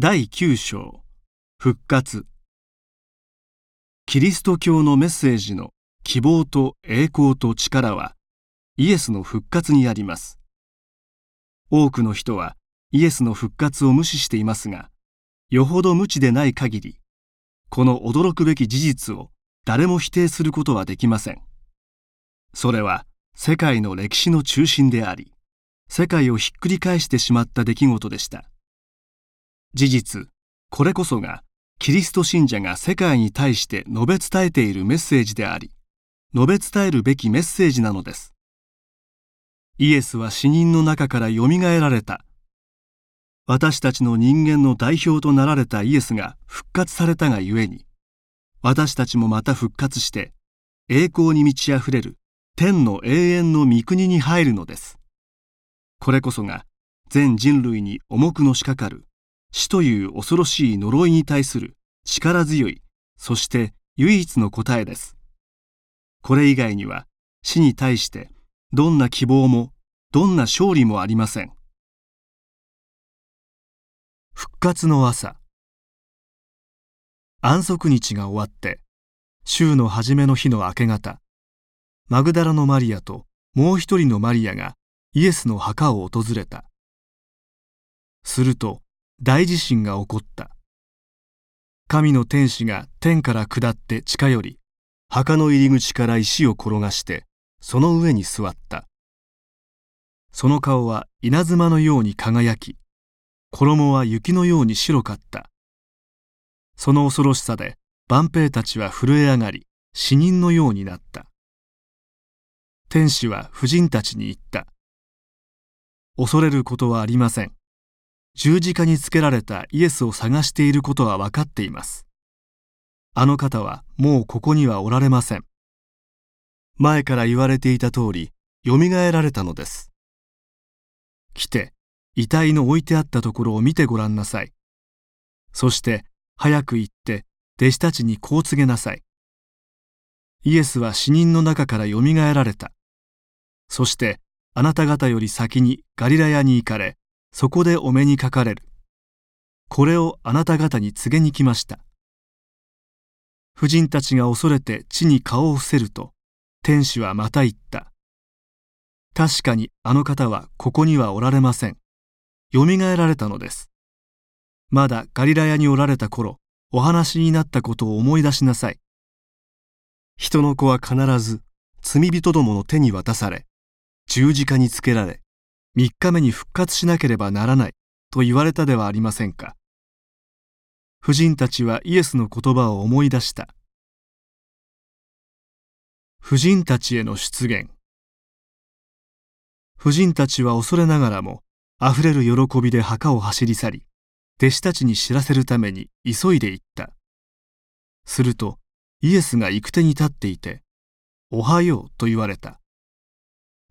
第9章。復活。キリスト教のメッセージの希望と栄光と力はイエスの復活にあります。多くの人はイエスの復活を無視していますがよほど無知でない限りこの驚くべき事実を誰も否定することはできません。それは世界の歴史の中心であり世界をひっくり返してしまった出来事でした。事実これこそがキリスト信者が世界に対して述べ伝えているメッセージであり述べ伝えるべきメッセージなのです。イエスは死人の中からよみがえられた。私たちの人間の代表となられたイエスが復活されたがゆえに私たちもまた復活して栄光に満ち溢れる天の永遠の御国に入るのです。これこそが全人類に重くのしかかる死という恐ろしい呪いに対する力強い、そして唯一の答えです。これ以外には死に対してどんな希望もどんな勝利もありません。復活の朝安息日が終わって週の初めの日の明け方マグダラのマリアともう一人のマリアがイエスの墓を訪れたすると大地震が起こった。神の天使が天から下って近寄り墓の入り口から石を転がしてその上に座った。その顔は稲妻のように輝き衣は雪のように白かった。その恐ろしさで万兵たちは震え上がり死人のようになった。天使は婦人たちに言った。恐れることはありません。十字架につけられたイエスを探していることは分かっています。あの方はもうここにはおられません。前から言われていた通り、よみがえられたのです。来て、遺体の置いてあったところを見てごらんなさい。そして、早く行って、弟子たちにこう告げなさい。イエスは死人の中からよみがえられた。そして、あなた方より先にガリラヤに行かれ、そこでお目にかかれる。これをあなた方に告げに来ました。婦人たちが恐れて地に顔を伏せると、天使はまた言った。確かにあの方はここにはおられません。よみがえられたのです。まだガリラヤにおられた頃、お話になったことを思い出しなさい。人の子は必ず罪人どもの手に渡され、十字架につけられ、3日目に復活しなければならないと言われたではありませんか。婦人たちはイエスの言葉を思い出した。婦人たちへの出現。婦人たちは恐れながらも、あふれる喜びで墓を走り去り、弟子たちに知らせるために急いで行った。すると、イエスが行く手に立っていて、おはようと言われた。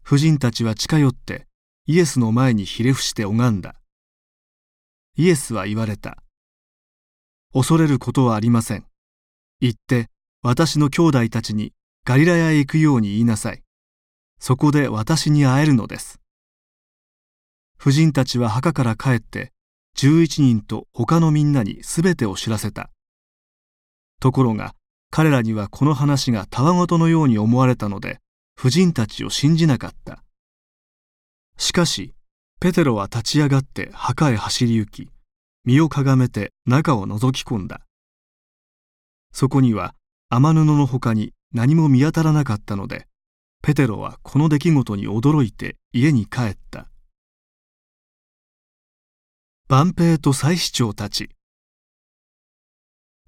婦人たちは近寄って、イエスの前にひれ伏して拝んだ。イエスは言われた。恐れることはありません。行って私の兄弟たちにガリラヤへ行くように言いなさい。そこで私に会えるのです。婦人たちは墓から帰って十一人と他のみんなにすべてを知らせた。ところが彼らにはこの話がたわごとのように思われたので婦人たちを信じなかった。しかし、ペテロは立ち上がって墓へ走り行き、身をかがめて中を覗き込んだ。そこには雨布の他に何も見当たらなかったので、ペテロはこの出来事に驚いて家に帰った。万兵と祭司長たち。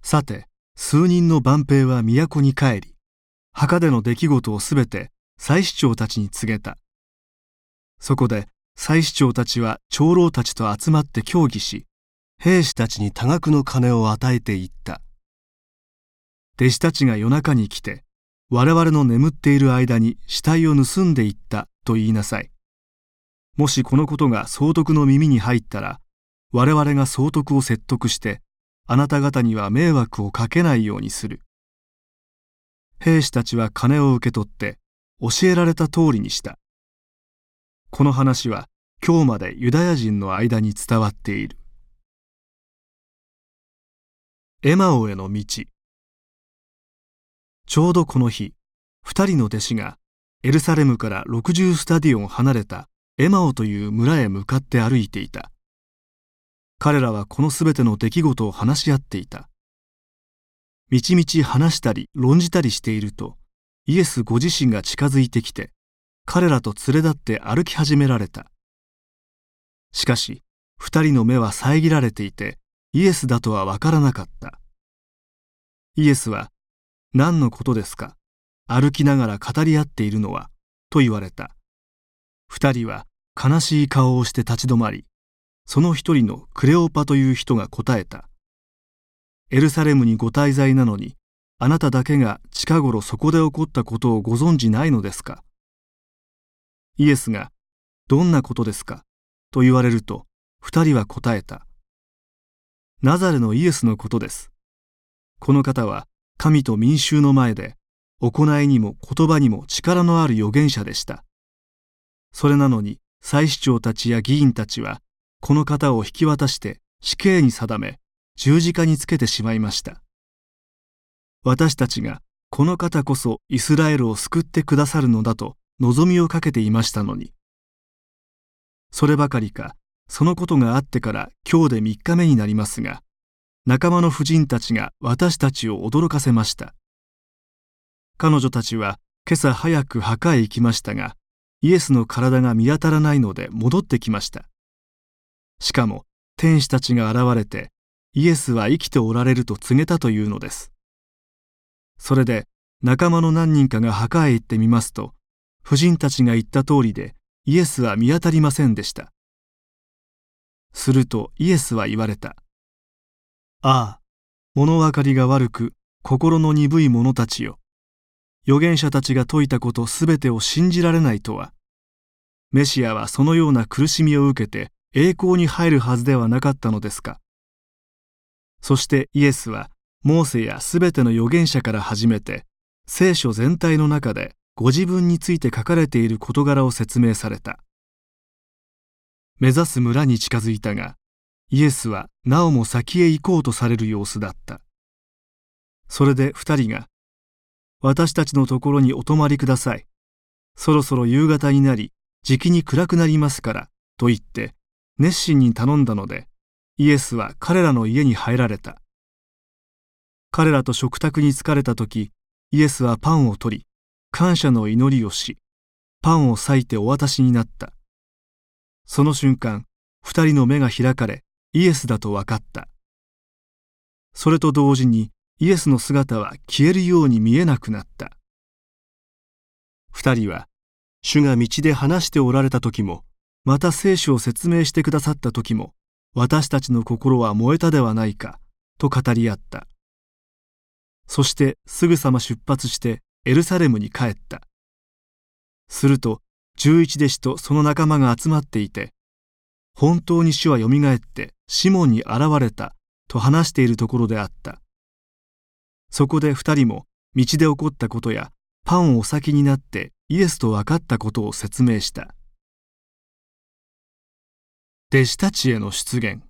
さて、数人の万兵は都に帰り、墓での出来事をすべて祭司長たちに告げた。そこで祭司長たちは長老たちと集まって協議し兵士たちに多額の金を与えていった。弟子たちが夜中に来て我々の眠っている間に死体を盗んでいったと言いなさい。もしこのことが総督の耳に入ったら我々が総督を説得してあなた方には迷惑をかけないようにする。兵士たちは金を受け取って教えられた通りにした。この話は今日までユダヤ人の間に伝わっている。エマオへの道。ちょうどこの日二人の弟子がエルサレムから60スタディオン離れたエマオという村へ向かって歩いていた。彼らはこのすべての出来事を話し合っていた。みちみち話したり論じたりしているとイエスご自身が近づいてきて彼らと連れ立って歩き始められたしかし二人の目は遮られていてイエスだとはわからなかった。イエスは、何のことですか？歩きながら語り合っているのは、と言われた。二人は悲しい顔をして立ち止まり、その一人のクレオパという人が答えた。エルサレムにご滞在なのに、あなただけが近頃そこで起こったことをご存じないのですか？イエスが、どんなことですか？と言われると、二人は答えた。ナザレのイエスのことです。この方は神と民衆の前で行いにも言葉にも力のある預言者でした。それなのに祭司長たちや議員たちはこの方を引き渡して死刑に定め十字架につけてしまいました。私たちがこの方こそイスラエルを救ってくださるのだと望みをかけていましたのに。そればかりかそのことがあってから今日で3日目になりますが、仲間の婦人たちが私たちを驚かせました。彼女たちは今朝早く墓へ行きましたが、イエスの体が見当たらないので戻ってきました。しかも天使たちが現れて、イエスは生きておられると告げたというのです。それで仲間の何人かが墓へ行ってみますと、婦人たちが言った通りでイエスは見当たりませんでした。するとイエスは言われた。ああ、物分かりが悪く、心の鈍い者たちよ。預言者たちが説いたことすべてを信じられないとは。メシアはそのような苦しみを受けて栄光に入るはずではなかったのですか。そしてイエスは、モーセやすべての預言者から始めて、聖書全体の中でご自分について書かれている事柄を説明された。目指す村に近づいたが、イエスはなおも先へ行こうとされる様子だった。それで二人が、私たちのところにお泊まりください。そろそろ夕方になり、じきに暗くなりますから、と言って、熱心に頼んだので、イエスは彼らの家に入られた。彼らと食卓に疲れた時、イエスはパンを取り、感謝の祈りをし、パンを裂いてお渡しになった。その瞬間、二人の目が開かれ、イエスだと分かった。それと同時に、イエスの姿は消えるように見えなくなった。二人は、主が道で話しておられた時も、また聖書を説明してくださった時も、私たちの心は燃えたではないか、と語り合った。そしてすぐさま出発してエルサレムに帰った。すると十一弟子とその仲間が集まっていて、本当に主はよみがえってシモンに現れたと話しているところであった。そこで二人も道で起こったことやパンをお先になってイエスと分かったことを説明した。弟子たちへの出現。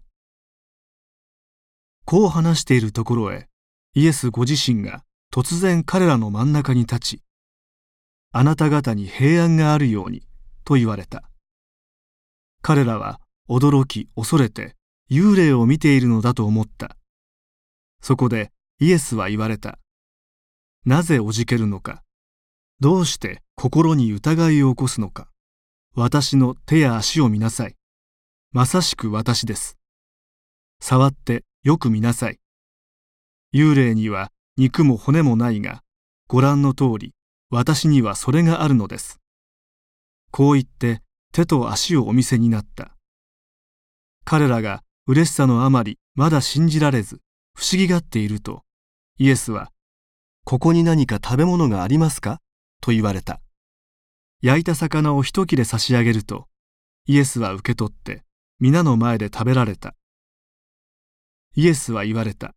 こう話しているところへイエスご自身が突然彼らの真ん中に立ち、あなた方に平安があるように、と言われた。彼らは驚き恐れて幽霊を見ているのだと思った。そこでイエスは言われた。なぜおじけるのか？どうして心に疑いを起こすのか？私の手や足を見なさい。まさしく私です。触ってよく見なさい。幽霊には肉も骨もないが、ご覧の通り、私にはそれがあるのです。こう言って手と足をお見せになった。彼らが嬉しさのあまりまだ信じられず不思議がっていると、イエスは、ここに何か食べ物がありますか？と言われた。焼いた魚を一切れ差し上げると、イエスは受け取って皆の前で食べられた。イエスは言われた。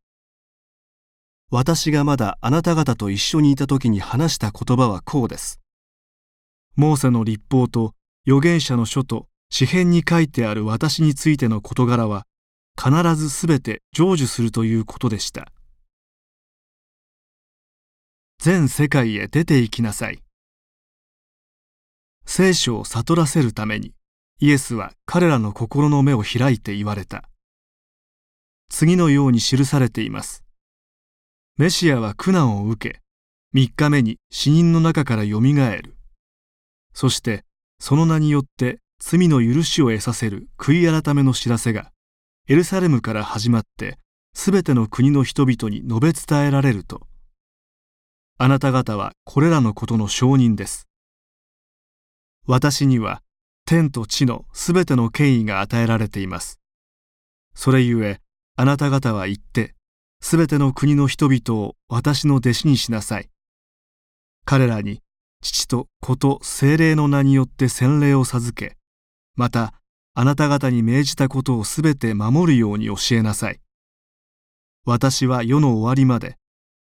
私がまだあなた方と一緒にいた時に話した言葉はこうです。モーセの立法と預言者の書と詩編に書いてある私についての事柄は必ずすべて成就するということでした。全世界へ出て行きなさい。聖書を悟らせるためにイエスは彼らの心の目を開いて言われた。次のように記されています。メシアは苦難を受け、三日目に死人の中からよみがえる。そしてその名によって罪の許しを得させる悔い改めの知らせがエルサレムから始まってすべての国の人々に述べ伝えられると。あなた方はこれらのことの証人です。私には天と地のすべての権威が与えられています。それゆえあなた方は言ってすべての国の人々を私の弟子にしなさい。彼らに父と子と精霊の名によって洗礼を授けまたあなた方に命じたことをすべて守るように教えなさい。私は世の終わりまで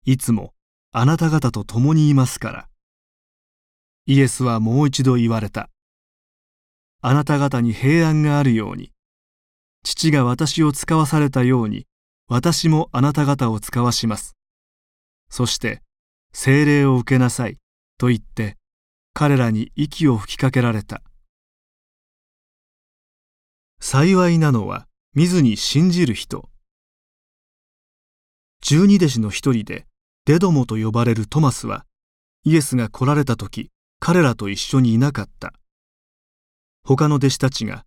いつもあなた方と共にいますから。イエスはもう一度言われた。あなた方に平安があるように父が私を使わされたように私もあなた方を使わします。そして精霊を受けなさいと言って彼らに息を吹きかけられた。幸いなのは見ずに信じる人。十二弟子の一人でデドモと呼ばれるトマスはイエスが来られた時彼らと一緒にいなかった。他の弟子たちが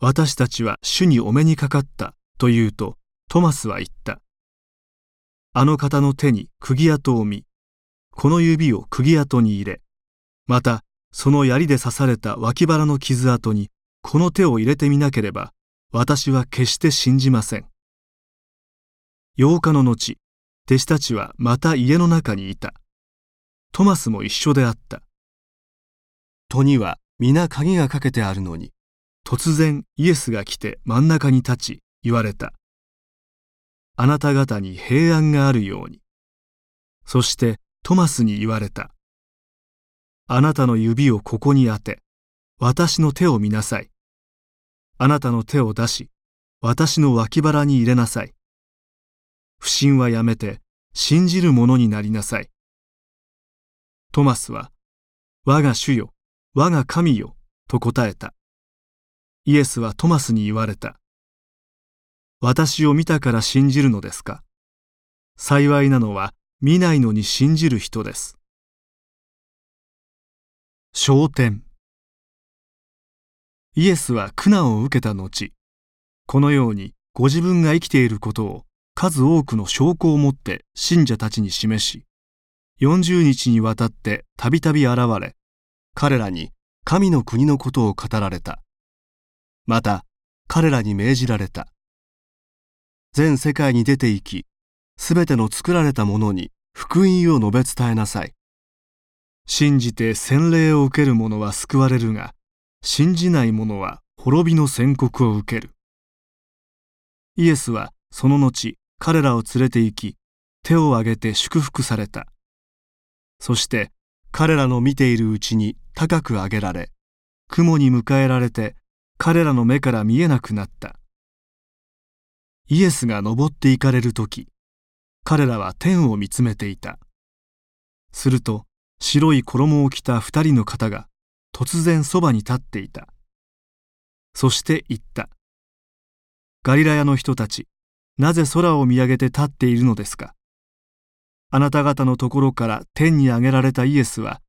私たちは主にお目にかかったと言うとトマスは言った。あの方の手に釘跡を見この指を釘跡に入れまたその槍で刺された脇腹の傷跡にこの手を入れてみなければ私は決して信じません。8日の後弟子たちはまた家の中にいた。トマスも一緒であった。戸には皆鍵がかけてあるのに。突然イエスが来て真ん中に立ち言われたあなた方に平安があるようにそしてトマスに言われたあなたの指をここに当て私の手を見なさい。あなたの手を出し、私の脇腹に入れなさい。不信はやめて、信じる者になりなさい。トマスは、我が主よ、我が神よ、と答えた。イエスはトマスに言われた。私を見たから信じるのですか？幸いなのは見ないのに信じる人です。焦点イエスは苦難を受けた後このようにご自分が生きていることを数多くの証拠を持って信者たちに示し40日にわたってたびたび現れ彼らに神の国のことを語られた。また彼らに命じられた。全世界に出て行きすべての作られたものに福音を述べ伝えなさい信じて洗礼を受ける者は救われるが信じない者は滅びの宣告を受ける。イエスはその後彼らを連れて行き手を挙げて祝福された。そして彼らの見ているうちに高く上げられ雲に迎えられて彼らの目から見えなくなった。イエスが登って行かれる時彼らは天を見つめていた。すると白い衣を着た二人の方が突然そばに立っていた。そして言った。ガリラヤの人たち、なぜ空を見上げて立っているのですか？あなた方のところから天に上げられたイエスは、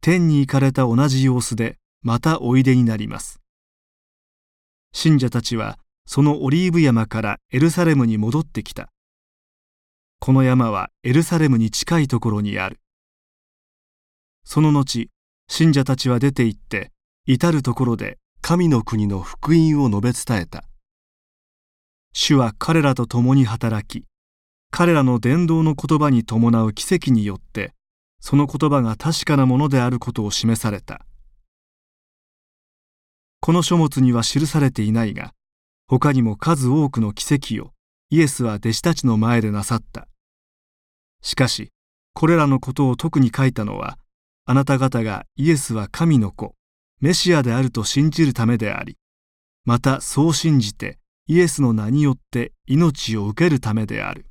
天に行かれた同じ様子でまたおいでになります。信者たちはそのオリーブ山からエルサレムに戻ってきた。この山はエルサレムに近いところにある。その後、信者たちは出て行って至る所で神の国の福音を述べ伝えた主は彼らと共に働き彼らの伝道の言葉に伴う奇跡によってその言葉が確かなものであることを示されたこの書物には記されていないが他にも数多くの奇跡をイエスは弟子たちの前でなさったしかしこれらのことを特に書いたのはあなた方がイエスは神の子、メシアであると信じるためであり、またそう信じてイエスの名によって命を受けるためである。